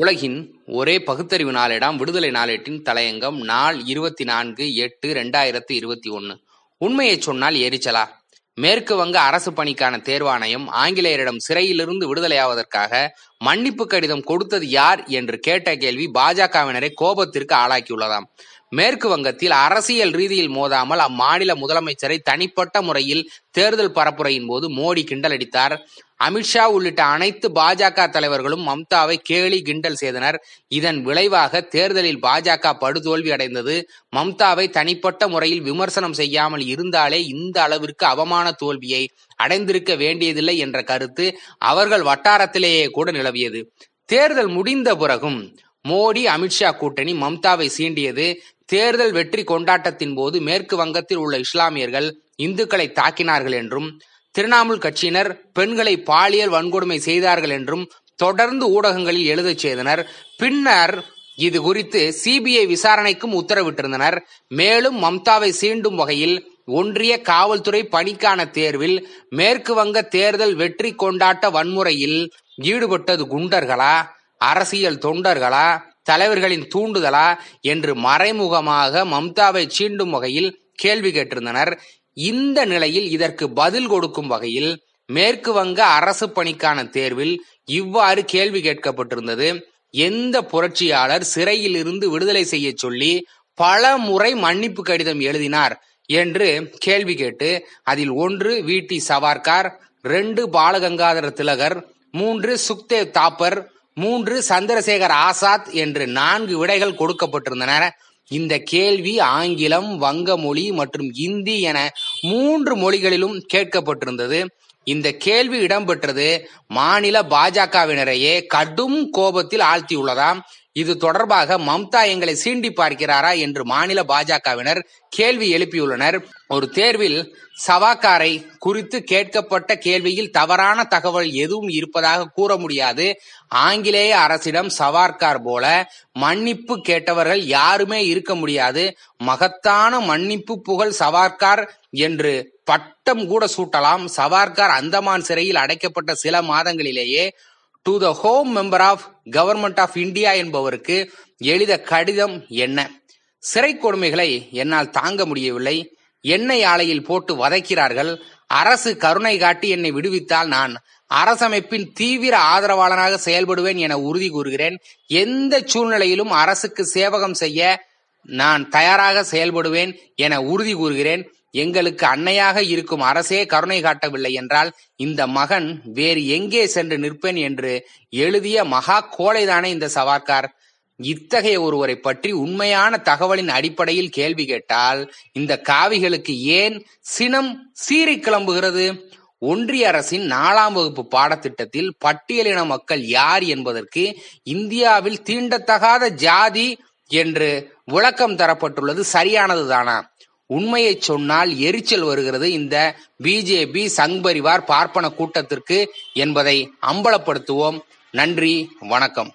உலகின் ஒரே பகுத்தறிவு நாளேடாம் விடுதலை நாளேட்டின் தலையங்கம் நாள் இருபத்தி நான்கு எட்டு ரெண்டாயிரத்தி இருபத்தி ஒன்னு. உண்மையை சொன்னால் எரிச்சலா மேற்கு வங்க அரசு பணிக்கான தேர்வாணையம் ஆங்கிலேயரிடம் சிறையிலிருந்து விடுதலையாவதற்காக மன்னிப்பு கடிதம் கொடுத்தது யார் என்று கேட்ட கேள்வி பாஜகவினரை கோபத்திற்கு ஆளாக்கியுள்ளதாம். மேற்கு வங்கத்தில் அரசியல் ரீதியில் மோதாமல் அம்மாநில முதலமைச்சரை தனிப்பட்ட முறையில் தேர்தல் பரப்புரையின் போது மோடி கிண்டலடித்தார் அமித்ஷா உள்ளிட்ட அனைத்து பாஜக தலைவர்களும் மம்தாவை கேலி கிண்டல் செய்தனர். இதன் விளைவாக தேர்தலில் பாஜக படுதோல்வி அடைந்தது. மம்தாவை தனிப்பட்ட முறையில் விமர்சனம் செய்யாமல் இருந்தாலே இந்த அளவிற்கு அவமான தோல்வியை அடைந்திருக்க வேண்டியதில்லை என்ற கருத்து அவர்கள் வட்டாரத்திலேயே கூட நிலவியது. தேர்தல் முடிந்த பிறகும் மோடி அமித்ஷா கூட்டணி மம்தாவை சீண்டியது. தேர்தல் வெற்றி கொண்டாட்டத்தின் போது மேற்கு வங்கத்தில் உள்ள இஸ்லாமியர்கள் இந்துக்களை தாக்கினார்கள் என்றும் திரிணாமுல் கட்சியினர் பெண்களை பாலியல் வன்கொடுமை செய்தார்கள் என்றும் தொடர்ந்து ஊடகங்களில் எழுதச் செய்தனர். பின்னர் இது குறித்து சிபிஐ விசாரணைக்கும் உத்தரவிட்டிருந்தனர். மேலும் மம்தாவை சீண்டும் வகையில் ஒன்றிய காவல்துறை பணிக்கான தேர்வில் மேற்கு வங்க தேர்தல் வெற்றி கொண்டாட்ட வன்முறையில் ஈடுபட்டது குண்டர்களா அரசியல் தொண்டர்களா தலைவர்களின் தூண்டுதலா என்று மறைமுகமாக மம்தாவை சீண்டும் வகையில் கேள்வி கேட்டிருந்தனர். இந்த நிலையில் இதற்கு பதில் கொடுக்கும் வகையில் மேற்கு வங்க அரசு பணிக்கான தேர்வில் இவ்வாறு கேள்வி கேட்கப்பட்டிருந்தது. எந்த புரட்சியாளர் சிறையில் இருந்து விடுதலை செய்ய சொல்லி பல முறை மன்னிப்பு கடிதம் எழுதினார் என்று கேள்வி கேட்டு அதில் ஒன்று வி. டி. சவார்கார் ரெண்டு பாலகங்காதர திலகர் மூன்று சுக்தேவ் தாப்பர் மூன்று சந்திரசேகர் ஆசாத் என்று நான்கு விடைகள் கொடுக்கப்பட்டிருந்தன. இந்த கேள்வி ஆங்கிலம் வங்க மொழி மற்றும் இந்தி என மூன்று மொழிகளிலும் கேட்கப்பட்டிருந்தது. இந்த கேள்வி இடம்பெற்றது மாநில பாஜகவினரையே கடும் கோபத்தில் ஆழ்த்தியுள்ளதாம். இது தொடர்பாக மம்தா எங்களை சீண்டி பார்க்கிறாரா என்று மாநில பாஜகவினர் கேள்வி எழுப்பியுள்ளனர். ஒரு தேர்வில் சவாக்காரை குறித்து கேட்கப்பட்ட கேள்வியில் தவறான தகவல் எதுவும் இருப்பதாக கூற முடியாது. ஆங்கிலேய அரசிடம் சவார்கார் போல மன்னிப்பு கேட்டவர்கள் யாருமே இருக்க முடியாது. மகத்தான மன்னிப்பு புகழ் சவார்கார் என்று பட்டம் கூட சூட்டலாம். சவார்கார் அந்தமான் சிறையில் அடைக்கப்பட்ட சில மாதங்களிலேயே to the home member of government of India என்பவருக்கு எழுத கடிதம் என்ன? சிறை கொடுமைகளை என்னால் தாங்க முடியவில்லை. எண்ணெய் ஆலையில் போட்டு வதைக்கிறார்கள். அரசு கருணை காட்டி என்னை விடுவித்தால் நான் அரசமைப்பின் தீவிர ஆதரவாளனாக செயல்படுவேன் என உறுதி கூறுகிறேன். எந்த சூழ்நிலையிலும் அரசுக்கு சேவகம் செய்ய நான் தயாராக செயல்படுவேன் என உறுதி கூறுகிறேன். எங்களுக்கு அன்னையாக இருக்கும் அரசே கருணை காட்டவில்லை என்றால் இந்த மகன் வேறு எங்கே சென்று நிற்பேன் என்று எழுதிய மகா கோழைதானே இந்த சவார்கார் இத்தகைய ஒருவரை பற்றி உண்மையான தகவலின் அடிப்படையில் கேள்வி கேட்டால் இந்த காவிகளுக்கு ஏன் சினம் சீறி கிளம்புகிறது? ஒன்றிய அரசின் நாலாம் வகுப்பு பாடத்திட்டத்தில் பட்டியலின மக்கள் யார் என்பதற்கு இந்தியாவில் தீண்டத்தகாத ஜாதி என்று விளக்கம் தரப்பட்டுள்ளது சரியானதுதானா? உண்மையை சொன்னால் எரிச்சல் வருகிறது. இந்த பிஜேபி சங் பரிவார் பார்ப்பன கூட்டத்திற்கு என்பதை அம்பலப்படுத்துவோம். நன்றி வணக்கம்.